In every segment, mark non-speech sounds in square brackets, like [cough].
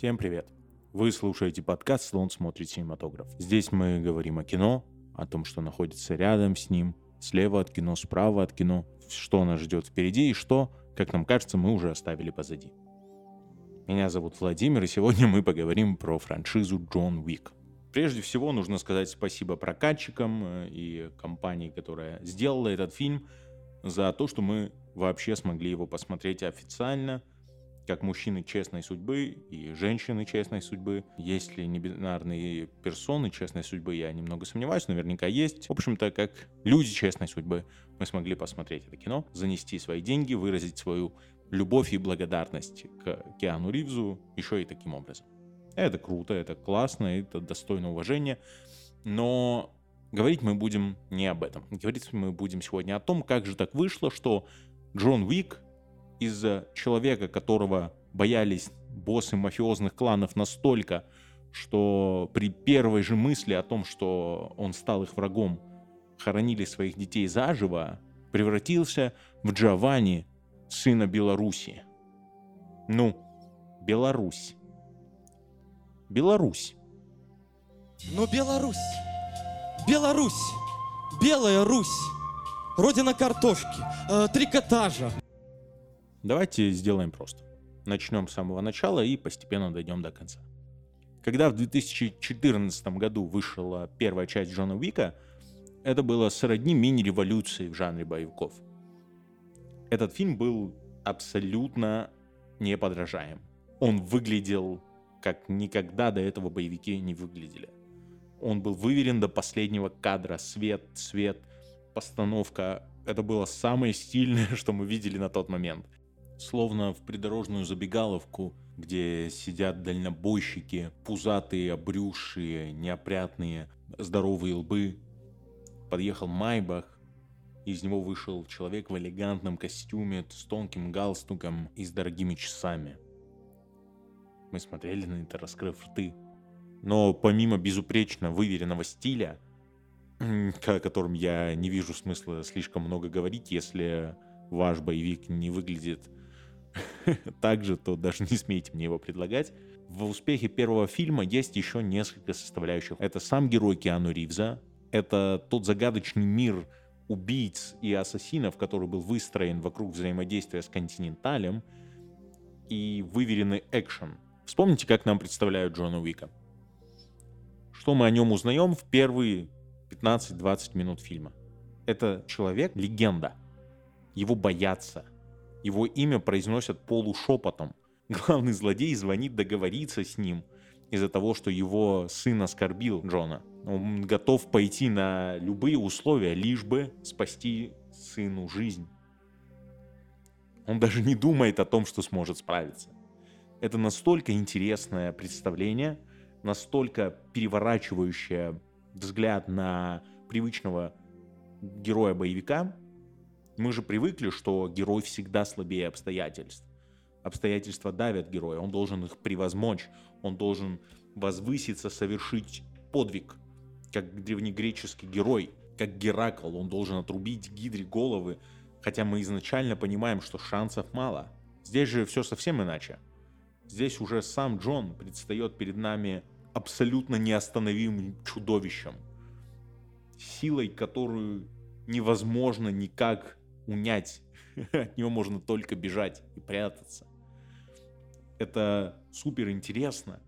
Всем привет! Вы слушаете подкаст «Слон смотрит синематограф». Здесь мы говорим о кино, о том, что находится рядом с ним, слева от кино, справа от кино, что нас ждет впереди и что, как нам кажется, мы уже оставили позади. Меня зовут Владимир, и сегодня мы поговорим про франшизу Джон Уик. Прежде всего нужно сказать спасибо прокатчикам э, и компании, которая сделала этот фильм, за то, что мы вообще смогли его посмотреть официально, как мужчины честной судьбы и женщины честной судьбы. Есть ли небинарные персоны честной судьбы, я немного сомневаюсь, наверняка есть. В общем-то, как люди честной судьбы, мы смогли посмотреть это кино, занести свои деньги, выразить свою любовь и благодарность к Киану Ривзу еще и таким образом. Это круто, это классно, это достойно уважения, но говорить мы будем не об этом. Говорить мы будем сегодня о том, как же так вышло, что Джон Уик из-за человека, которого боялись боссы мафиозных кланов настолько, что при первой же мысли о том, что он стал их врагом, хоронили своих детей заживо, превратился в Джованни, сына Беларуси. Ну, Беларусь. Беларусь. Ну, Беларусь. Беларусь. Белая Русь. Родина картошки, э, трикотажа. Давайте сделаем просто. Начнем с самого начала и постепенно дойдем до конца. Когда в 2014 году вышла первая часть Джона Уика, это было сродни мини-революции в жанре боевиков. Этот фильм был абсолютно неподражаем. Он выглядел как никогда до этого боевики не выглядели. Он был выверен до последнего кадра. Свет, цвет, постановка. Это было самое стильное, [laughs] что мы видели на тот момент. Словно в придорожную забегаловку, где сидят дальнобойщики, пузатые, обрюшие, неопрятные, здоровые лбы. Подъехал Майбах, из него вышел человек в элегантном костюме с тонким галстуком и с дорогими часами. Мы смотрели на это, раскрыв рты. Но помимо безупречно выверенного стиля, о котором я не вижу смысла слишком много говорить, если ваш боевик не выглядит [laughs] так же, то даже не смейте мне его предлагать. В успехе первого фильма есть еще несколько составляющих. Это сам герой Киану Ривза, это тот загадочный мир убийц и ассасинов, который был выстроен вокруг взаимодействия с Континенталем, и выверенный экшен — Вспомните, как нам представляют Джона Уика. Что мы о нем узнаем в первые 15-20 минут фильма? Это человек, легенда. Его боятся. Его имя произносят полушепотом. [laughs] Главный злодей звонит договориться с ним из-за того, что его сын оскорбил Джона. Он готов пойти на любые условия, лишь бы спасти сыну жизнь. Он даже не думает о том, что сможет справиться. Это настолько интересное представление, настолько переворачивающее взгляд на привычного героя боевика. Мы же привыкли, что герой всегда слабее обстоятельств. Обстоятельства давят героя, он должен их превозмочь, он должен возвыситься, совершить подвиг, как древнегреческий герой, как Геракл, он должен отрубить гидре головы, хотя мы изначально понимаем, что шансов мало. Здесь же все совсем иначе. Здесь уже сам Джон предстает перед нами абсолютно неостановимым чудовищем. Силой, которую невозможно никак унять. [laughs] От него можно только бежать и прятаться. Это супер интересно,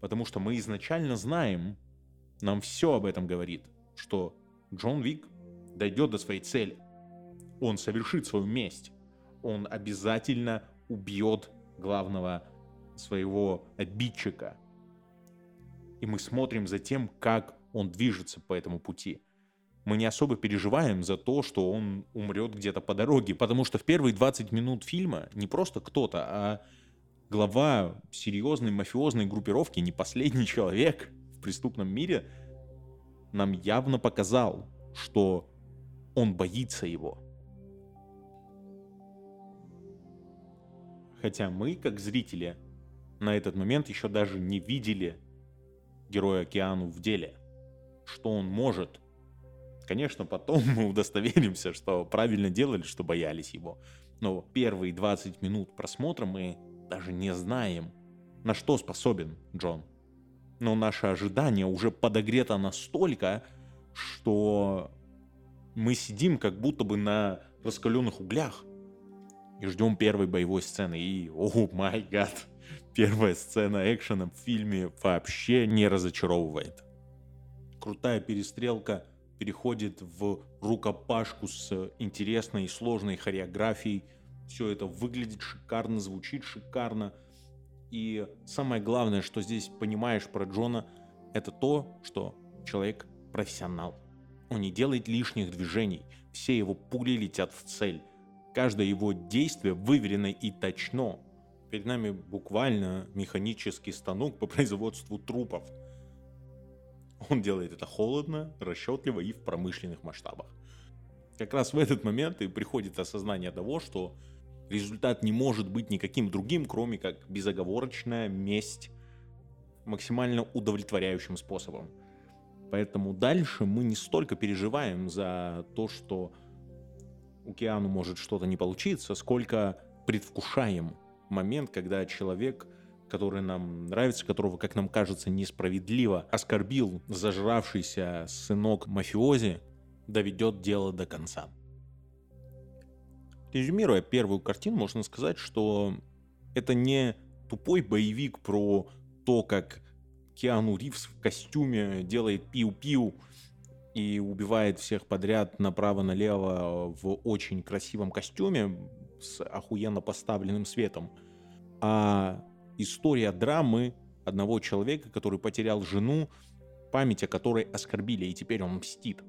потому что мы изначально знаем, нам все об этом говорит, что Джон Вик дойдет до своей цели. Он совершит свою месть. Он обязательно убьет главного своего обидчика. И мы смотрим за тем, как он движется по этому пути. Мы не особо переживаем за то, что он умрет где-то по дороге, потому что в первые 20 минут фильма не просто кто-то, а глава серьезной мафиозной группировки, не последний [laughs] человек в преступном мире, нам явно показал, что он боится его. Хотя мы, как зрители, на этот момент еще даже не видели героя Океану в деле. Что он может. Конечно, потом мы удостоверимся, что правильно делали, что боялись его. Но первые 20 минут просмотра мы даже не знаем, на что способен Джон. Но наше ожидание уже подогрето настолько, что мы сидим как будто бы на раскаленных углях и ждем первой боевой сцены. И, о май гад, первая сцена экшена в фильме вообще не разочаровывает. Крутая перестрелка переходит в рукопашку с интересной и сложной хореографией. Все это выглядит шикарно, звучит шикарно. И самое главное, что здесь понимаешь про Джона, это то, что человек профессионал. Он не делает лишних движений. Все его пули летят в цель. Каждое его действие выверено и точно. Перед нами буквально механический станок по производству трупов. [laughs] Он делает это холодно, расчетливо и в промышленных масштабах. Как раз в этот момент и приходит осознание того, что результат не может быть никаким другим, кроме как безоговорочная месть максимально удовлетворяющим способом. Поэтому дальше мы не столько переживаем за то, что у Киану может что-то не получиться, сколько предвкушаем момент, когда человек, который нам нравится, которого, как нам кажется, несправедливо оскорбил зажравшийся сынок мафиози, доведет дело до конца. Резюмируя первую картину, можно сказать, что это не тупой боевик про то, как Киану Ривз в костюме делает пиу-пиу и убивает всех подряд направо-налево в очень красивом костюме с охуенно поставленным светом. А история драмы одного человека, который потерял жену, память о которой оскорбили, и теперь он мстит.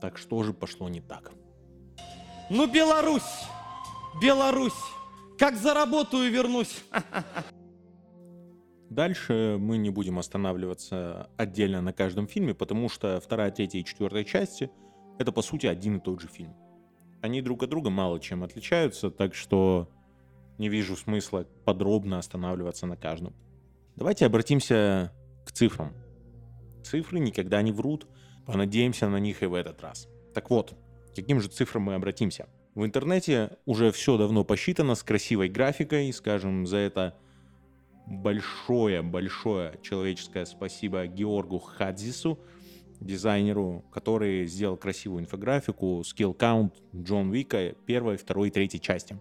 Так что же пошло не так? Ну, Беларусь! Беларусь! Как заработаю, вернусь. [laughs] Дальше мы не будем останавливаться отдельно на каждом фильме, потому что вторая, третья и четвертая части — это, по сути, один и тот же фильм. Они друг от друга мало чем отличаются, так что не вижу смысла подробно останавливаться на каждом. Давайте обратимся к цифрам. Цифры никогда не врут, понадеемся на них и в этот раз. Так вот, к каким же цифрам мы обратимся? В интернете уже все давно посчитано с красивой графикой, скажем, за это большое-большое человеческое спасибо Георгу Хадзису, дизайнеру, который сделал красивую инфографику, count Джон Вика первой, второй третьей части.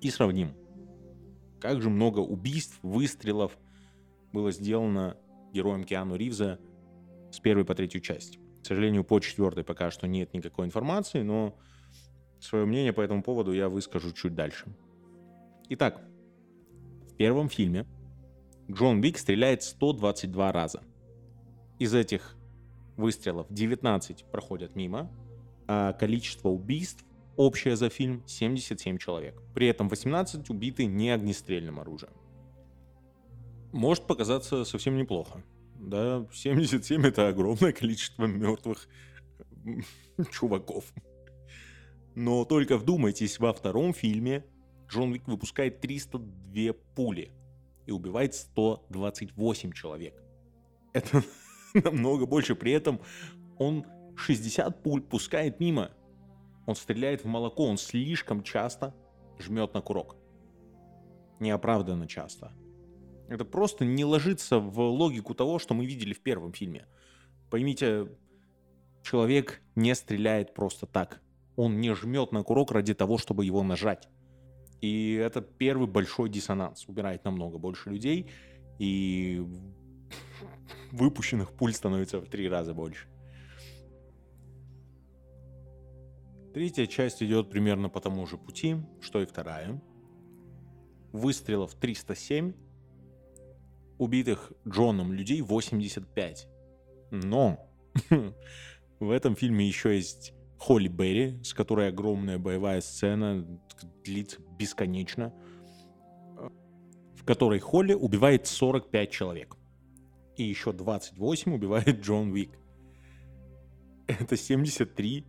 И сравним. Как же много убийств, выстрелов было сделано героем Киану Ривза с первой по третью часть. К сожалению, по четвертой пока что нет никакой информации, но свое мнение по этому поводу я выскажу чуть дальше. Итак, первом фильме Джон Вик стреляет 122 раза. Из этих выстрелов 19 проходят мимо, а количество убийств общее за фильм 77 человек. При этом 18 убиты не огнестрельным оружием. Может показаться совсем неплохо. Да, 77 это огромное количество мертвых чуваков. Но только вдумайтесь, во втором фильме Джон Вик выпускает 302 пули и убивает 128 человек. Это [laughs] намного больше. При этом он 60 пуль пускает мимо. Он стреляет в молоко, он слишком часто жмет на курок. Неоправданно часто. Это просто не ложится в логику того, что мы видели в первом фильме. Поймите, человек не стреляет просто так. Он не жмет на курок ради того, чтобы его нажать. И это первый большой диссонанс. Убирает намного больше людей, и [laughs] выпущенных пуль становится в три раза больше. Третья часть идет примерно по тому же пути, что и вторая. Выстрелов 307, убитых Джоном людей 85. Но [laughs] в этом фильме еще есть Холли Берри, с которой огромная боевая сцена длится бесконечно, в которой Холли убивает 45 человек. И еще 28 убивает Джон Уик. Это 73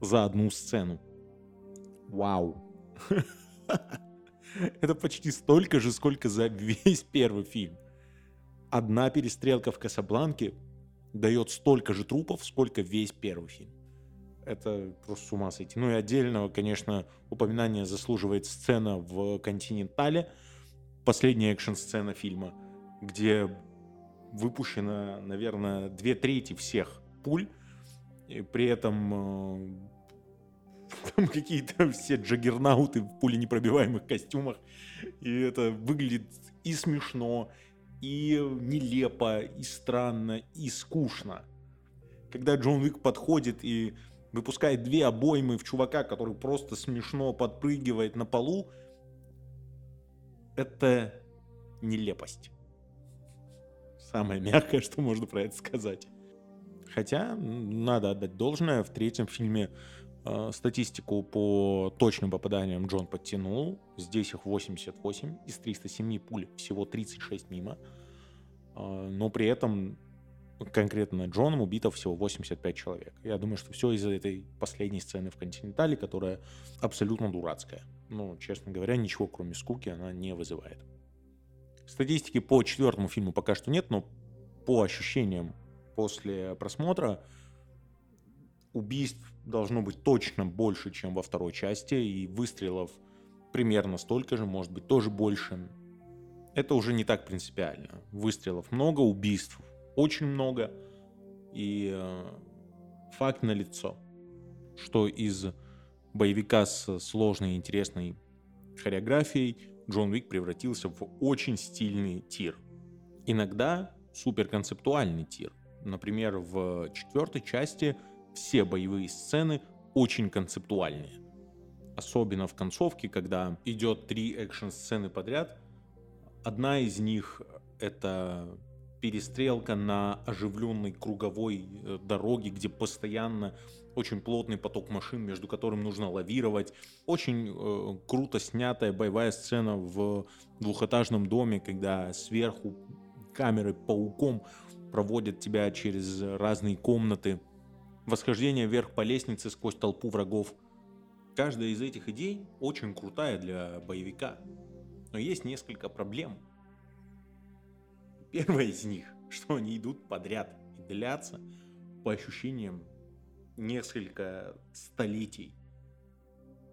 за одну сцену. Вау. [laughs] Это почти столько же, сколько за весь первый фильм. Одна перестрелка в Касабланке дает столько же трупов, сколько весь первый фильм это просто с ума сойти. Ну и отдельного, конечно, упоминания заслуживает сцена в «Континентале», последняя экшн-сцена фильма, где выпущено, наверное, две трети всех пуль, и при этом э, [laughs] там какие-то [laughs] все джаггернауты в пуленепробиваемых костюмах, и это выглядит и смешно, и нелепо, и странно, и скучно. Когда Джон Уик подходит и выпускает две обоймы в чувака, который просто смешно подпрыгивает на полу, это нелепость. Самое мягкое, что можно про это сказать. Хотя, надо отдать должное, в третьем фильме э, статистику по точным попаданиям Джон подтянул. Здесь их 88 из 307 пуль, всего 36 мимо. Э, но при этом конкретно Джоном убито всего 85 человек. Я думаю, что все из-за этой последней сцены в Континентале, которая абсолютно дурацкая. Ну, честно говоря, ничего кроме скуки она не вызывает. Статистики по четвертому фильму пока что нет, но по ощущениям после просмотра убийств должно быть точно больше, чем во второй части, и выстрелов примерно столько же, может быть, тоже больше. Это уже не так принципиально. Выстрелов много, убийств очень много, и э, факт налицо, что из боевика с сложной и интересной хореографией Джон Уик превратился в очень стильный тир. Иногда суперконцептуальный тир. Например, в четвертой части все боевые сцены очень концептуальные. Особенно в концовке, когда идет три экшн-сцены подряд. Одна из них — это перестрелка на оживленной круговой э, дороге, где постоянно очень плотный поток машин, между которым нужно лавировать. Очень э, круто снятая боевая сцена в двухэтажном доме, когда сверху камеры пауком проводят тебя через разные комнаты. Восхождение вверх по лестнице сквозь толпу врагов. Каждая из этих идей очень крутая для боевика. Но есть несколько проблем – Первая из них, что они идут подряд и длятся, по ощущениям, несколько столетий.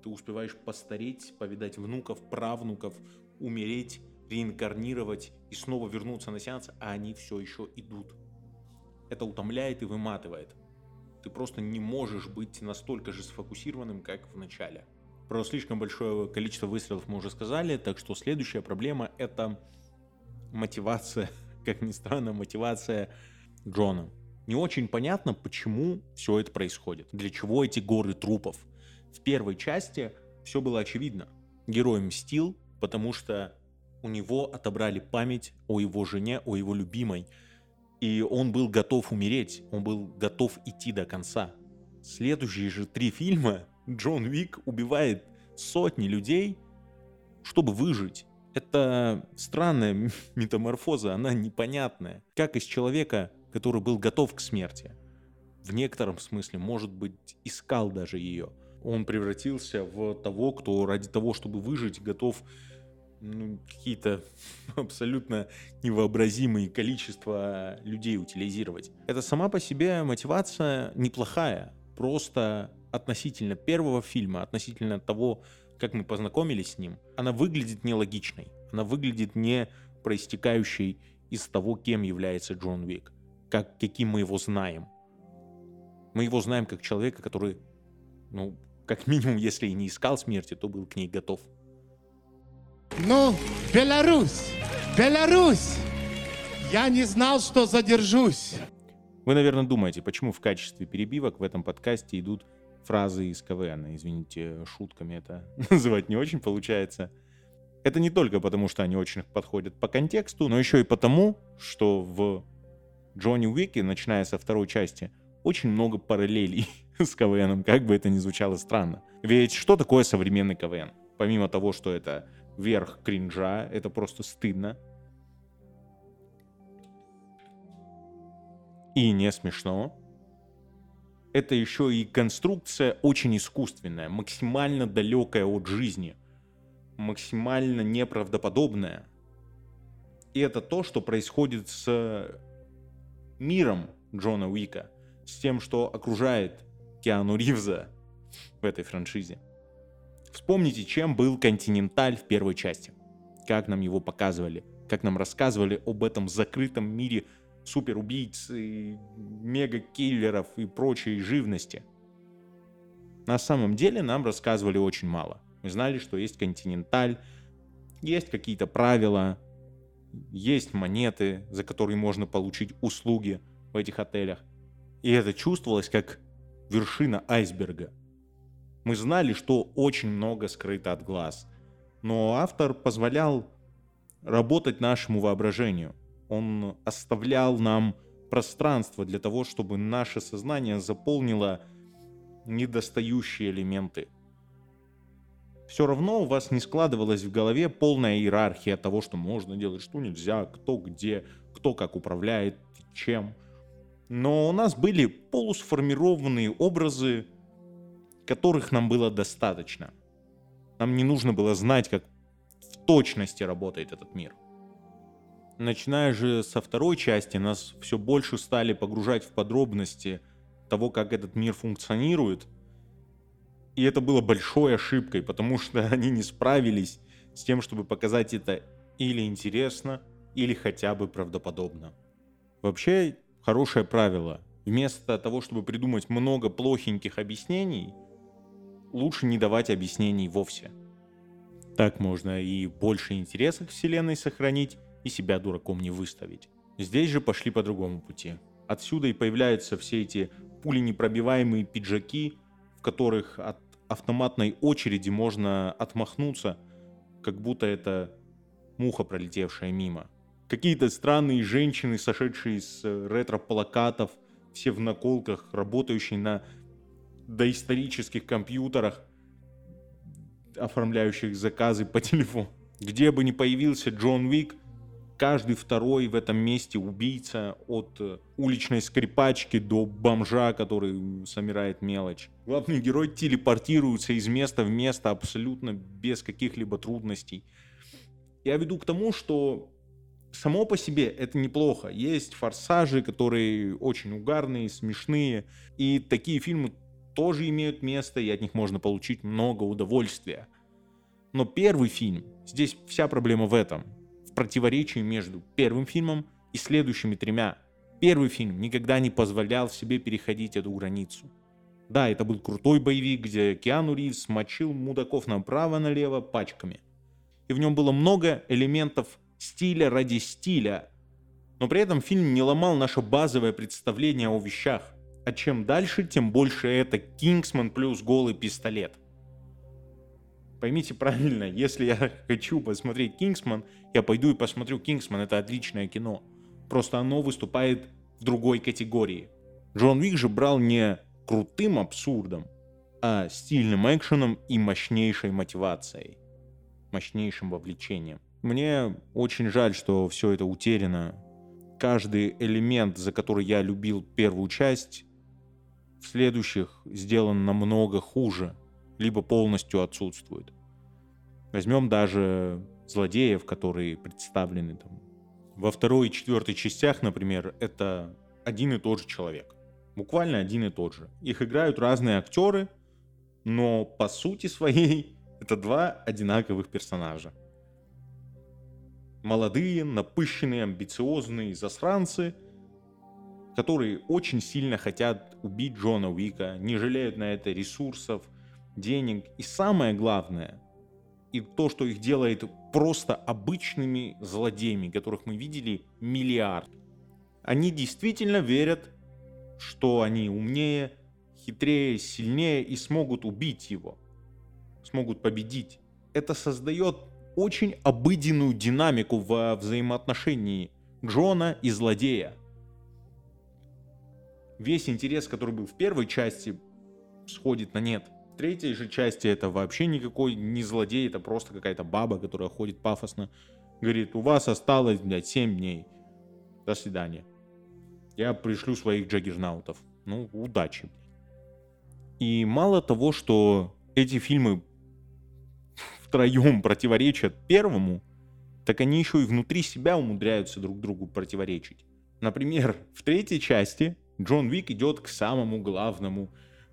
Ты успеваешь постареть, повидать внуков, правнуков, умереть, реинкарнировать и снова вернуться на сеанс, а они все еще идут. Это утомляет и выматывает. Ты просто не можешь быть настолько же сфокусированным, как в начале. Про слишком большое количество выстрелов мы уже сказали, так что следующая проблема это мотивация [laughs] как ни странно, мотивация Джона. Не очень понятно, почему все это происходит. Для чего эти горы трупов. В первой части все было очевидно. Герой мстил, потому что у него отобрали память о его жене, о его любимой. И он был готов умереть, он был готов идти до конца. Следующие же три фильма [laughs] Джон Уик убивает сотни людей, чтобы выжить. Это странная [laughs] метаморфоза, она непонятная. Как из человека, который был готов к смерти, в некотором смысле, может быть, искал даже ее. Он превратился в того, кто ради того, чтобы выжить, готов ну, какие-то [laughs] абсолютно невообразимые количества людей утилизировать. Это сама по себе мотивация неплохая, просто относительно первого фильма, относительно того, как мы познакомились с ним, она выглядит нелогичной. Она выглядит не проистекающей из того, кем является Джон Уик, как, каким мы его знаем. Мы его знаем как человека, который, ну, как минимум, если и не искал смерти, то был к ней готов. Ну, Беларусь! Беларусь! Я не знал, что задержусь. Вы, наверное, думаете, почему в качестве перебивок в этом подкасте идут фразы из КВН. Извините, шутками это [laughs] называть не очень получается. Это не только потому, что они очень подходят по контексту, но еще и потому, что в Джонни Уике, начиная со второй части, очень много параллелей [laughs] с КВНом, как бы это ни звучало странно. Ведь что такое современный КВН? Помимо того, что это верх кринжа, это просто стыдно. И не смешно это еще и конструкция очень искусственная, максимально далекая от жизни, максимально неправдоподобная. И это то, что происходит с миром Джона Уика, с тем, что окружает Киану Ривза в этой франшизе. Вспомните, чем был Континенталь в первой части. как нам его показывали, как нам рассказывали об этом закрытом мире суперубийц, и мега-киллеров и прочей живности. На самом деле нам рассказывали очень мало. Мы знали, что есть континенталь, есть какие-то правила, есть монеты, за которые можно получить услуги в этих отелях. И это чувствовалось как вершина айсберга. Мы знали, что очень много скрыто от глаз. Но автор позволял работать нашему воображению. Он оставлял нам пространство для того, чтобы наше сознание заполнило недостающие элементы. Все равно у вас не складывалась в голове полная иерархия того, что можно делать, что нельзя, кто где, кто как управляет, чем. Но у нас были полусформированные образы, которых нам было достаточно. Нам не нужно было знать, как в точности работает этот мир. Начиная же со второй части, нас все больше стали погружать в подробности того, как этот мир функционирует. И это было большой ошибкой, потому что [laughs] они не справились с тем, чтобы показать это или интересно, или хотя бы правдоподобно. Вообще, хорошее правило. Вместо того, чтобы придумать много плохеньких объяснений, лучше не давать объяснений вовсе. Так можно и больше интереса к вселенной сохранить, и себя дураком не выставить. Здесь же пошли по другому пути. Отсюда и появляются все эти пуленепробиваемые пиджаки, в которых от автоматной очереди можно отмахнуться, как будто это муха, пролетевшая мимо. Какие-то странные женщины, сошедшие с ретро-плакатов, все в наколках, работающие на доисторических компьютерах, оформляющих заказы по [laughs] телефону. Где бы ни появился Джон Уик, каждый второй в этом месте убийца от э, уличной скрипачки до бомжа, который собирает мелочь. Главный герой телепортируется из места в место абсолютно без каких-либо трудностей. Я веду к тому, что само по себе это неплохо. Есть форсажи, которые очень угарные, смешные. И такие фильмы тоже имеют место, и от них можно получить много удовольствия. Но первый фильм, здесь вся проблема в этом, в противоречии между первым фильмом и следующими тремя. Первый фильм никогда не позволял себе переходить эту границу. Да, это был крутой боевик, где Киану Ривз мочил мудаков направо-налево пачками. И в нем было много элементов стиля ради стиля. Но при этом фильм не ломал наше базовое представление о вещах. А чем дальше, тем больше это Кингсман плюс голый пистолет. Поймите правильно, если я [laughs] хочу посмотреть Кингсман, я пойду и посмотрю Кингсман, это отличное кино. Просто оно выступает в другой категории. Джон Уик же брал не крутым абсурдом, а стильным экшеном и мощнейшей мотивацией, мощнейшим вовлечением. Мне очень жаль, что все это утеряно. Каждый элемент, за который я любил первую часть, в следующих сделан намного хуже, либо полностью отсутствует. Возьмем даже злодеев, которые представлены там. Во второй и четвертой частях, например, это один и тот же человек. Буквально один и тот же. Их играют разные актеры, но по сути своей [laughs] это два одинаковых персонажа. Молодые, напыщенные, амбициозные засранцы – которые очень сильно хотят убить Джона Уика, не жалеют на это ресурсов, денег. И самое главное, и то, что их делает просто обычными злодеями, которых мы видели миллиард. Они действительно верят, что они умнее, хитрее, сильнее и смогут убить его, смогут победить. Это создает очень обыденную динамику во взаимоотношении Джона и злодея весь интерес, который был в первой части, сходит на нет. В третьей же части это вообще никакой не злодей, это просто какая-то баба, которая ходит пафосно. Говорит, у вас осталось, блядь, 7 дней. До свидания. Я пришлю своих джаггернаутов. Ну, удачи. И мало того, что эти фильмы втроем противоречат первому, так они еще и внутри себя умудряются друг другу противоречить. Например, в третьей части Джон Вик идет к самому главному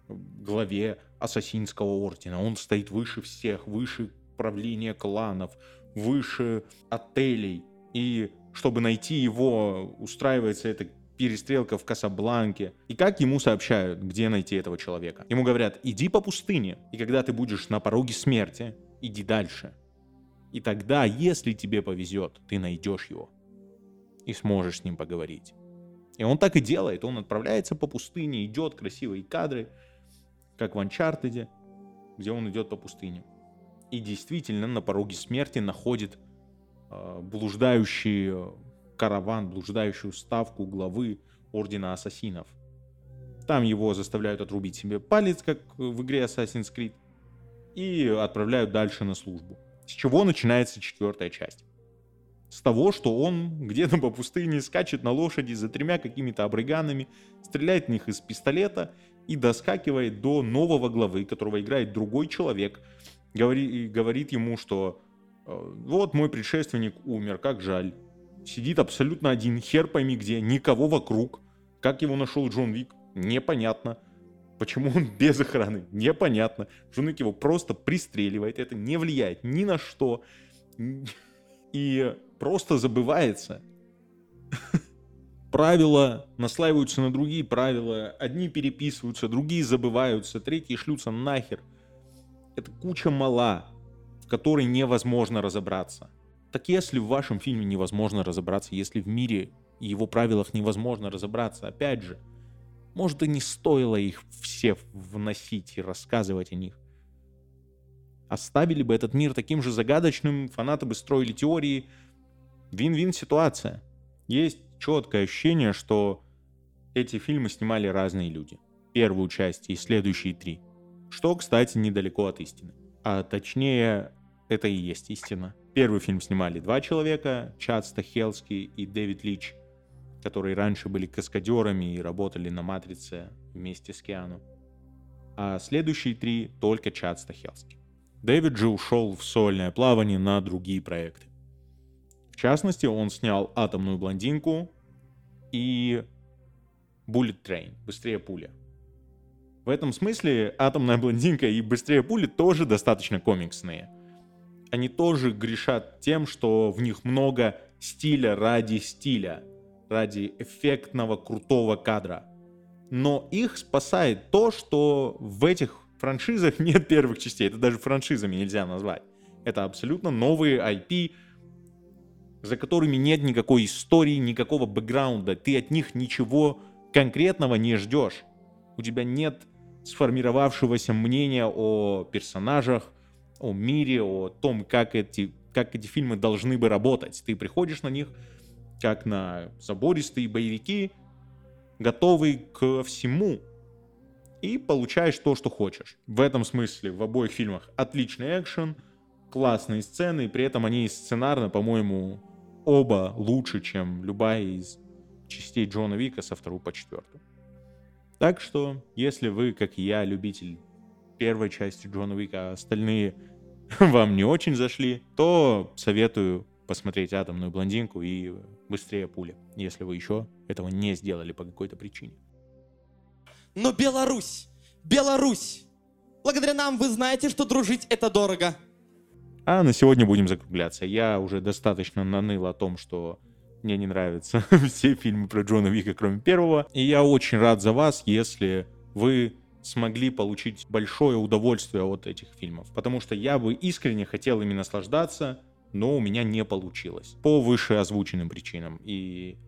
главе Ассасинского ордена. Он стоит выше всех, выше правления кланов, выше отелей. И чтобы найти его, устраивается эта перестрелка в Касабланке. И как ему сообщают, где найти этого человека? Ему говорят, иди по пустыне, и когда ты будешь на пороге смерти, иди дальше. И тогда, если тебе повезет, ты найдешь его и сможешь с ним поговорить. И он так и делает. Он отправляется по пустыне, идет, красивые кадры, как в Анчартеде, где он идет по пустыне. И действительно на пороге смерти находит э, блуждающий э, караван, блуждающую ставку главы Ордена Ассасинов. Там его заставляют отрубить себе палец, как в игре Assassin's Creed, и отправляют дальше на службу. С чего начинается четвертая часть? С того, что он где-то по пустыне скачет на лошади за тремя какими-то абриганами, стреляет в них из пистолета и доскакивает до нового главы, которого играет другой человек, говори, говорит ему, что э, вот мой предшественник умер, как жаль. Сидит абсолютно один, хер пойми где, никого вокруг. Как его нашел Джон Вик, непонятно. Почему он [laughs] без охраны, непонятно. Джон Вик его просто пристреливает, это не влияет ни на что. И просто забывается. Правила наслаиваются на другие правила, одни переписываются, другие забываются, третьи шлются нахер. Это куча мала, в которой невозможно разобраться. Так если в вашем фильме невозможно разобраться, если в мире и его правилах невозможно разобраться, опять же, может и не стоило их все вносить и рассказывать о них. Оставили бы этот мир таким же загадочным, фанаты бы строили теории, Вин-вин ситуация. Есть четкое ощущение, что эти фильмы снимали разные люди. Первую часть и следующие три. Что, кстати, недалеко от истины. А точнее, это и есть истина. Первый фильм снимали два человека, Чад Стахелский и Дэвид Лич, которые раньше были каскадерами и работали на «Матрице» вместе с Киану. А следующие три только Чад Стахелский. Дэвид же ушел в сольное плавание на другие проекты. В частности, он снял «Атомную блондинку» и «Bullet Train» — «Быстрее пуля». В этом смысле «Атомная блондинка» и «Быстрее пули» тоже достаточно комиксные. Они тоже грешат тем, что в них много стиля ради стиля, ради эффектного крутого кадра. Но их спасает то, что в этих франшизах [laughs] нет первых частей. Это даже франшизами нельзя назвать. Это абсолютно новые IP, за которыми нет никакой истории, никакого бэкграунда. Ты от них ничего конкретного не ждешь. У тебя нет сформировавшегося мнения о персонажах, о мире, о том, как эти, как эти фильмы должны бы работать. Ты приходишь на них как на забористые боевики, готовый к всему, и получаешь то, что хочешь. В этом смысле в обоих фильмах отличный экшен, классные сцены, и при этом они сценарно, по-моему, оба лучше, чем любая из частей Джона Вика со второй по четвертую. Так что, если вы, как и я, любитель первой части Джона Вика, а остальные [laughs] вам не очень зашли, то советую посмотреть «Атомную блондинку» и «Быстрее пули», если вы еще этого не сделали по какой-то причине. Но Беларусь, Беларусь, благодаря нам вы знаете, что дружить это дорого. А на сегодня будем закругляться. Я уже достаточно наныл о том, что мне не нравятся [laughs] все фильмы про Джона Вика, кроме первого. И я очень рад за вас, если вы смогли получить большое удовольствие от этих фильмов. Потому что я бы искренне хотел ими наслаждаться, но у меня не получилось. По выше озвученным причинам. И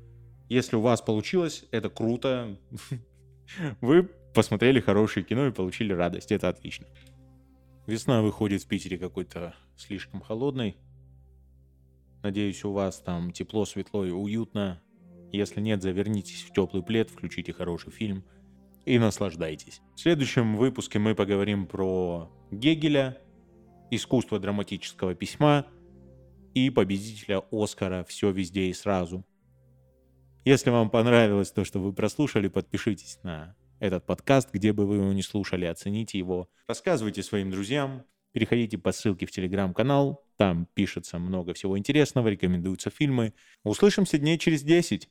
если у вас получилось, это круто. [laughs] Вы посмотрели хорошее кино и получили радость. Это отлично. Весна выходит в Питере какой-то слишком холодной. Надеюсь, у вас там тепло, светло и уютно. Если нет, завернитесь в теплый плед, включите хороший фильм и наслаждайтесь. В следующем выпуске мы поговорим про Гегеля, искусство драматического письма и победителя Оскара «Все везде и сразу». Если вам понравилось то, что вы прослушали, подпишитесь на этот подкаст, где бы вы его не слушали, оцените его. Рассказывайте своим друзьям, переходите по ссылке в телеграм-канал, там пишется много всего интересного, рекомендуются фильмы. Услышимся дней через 10.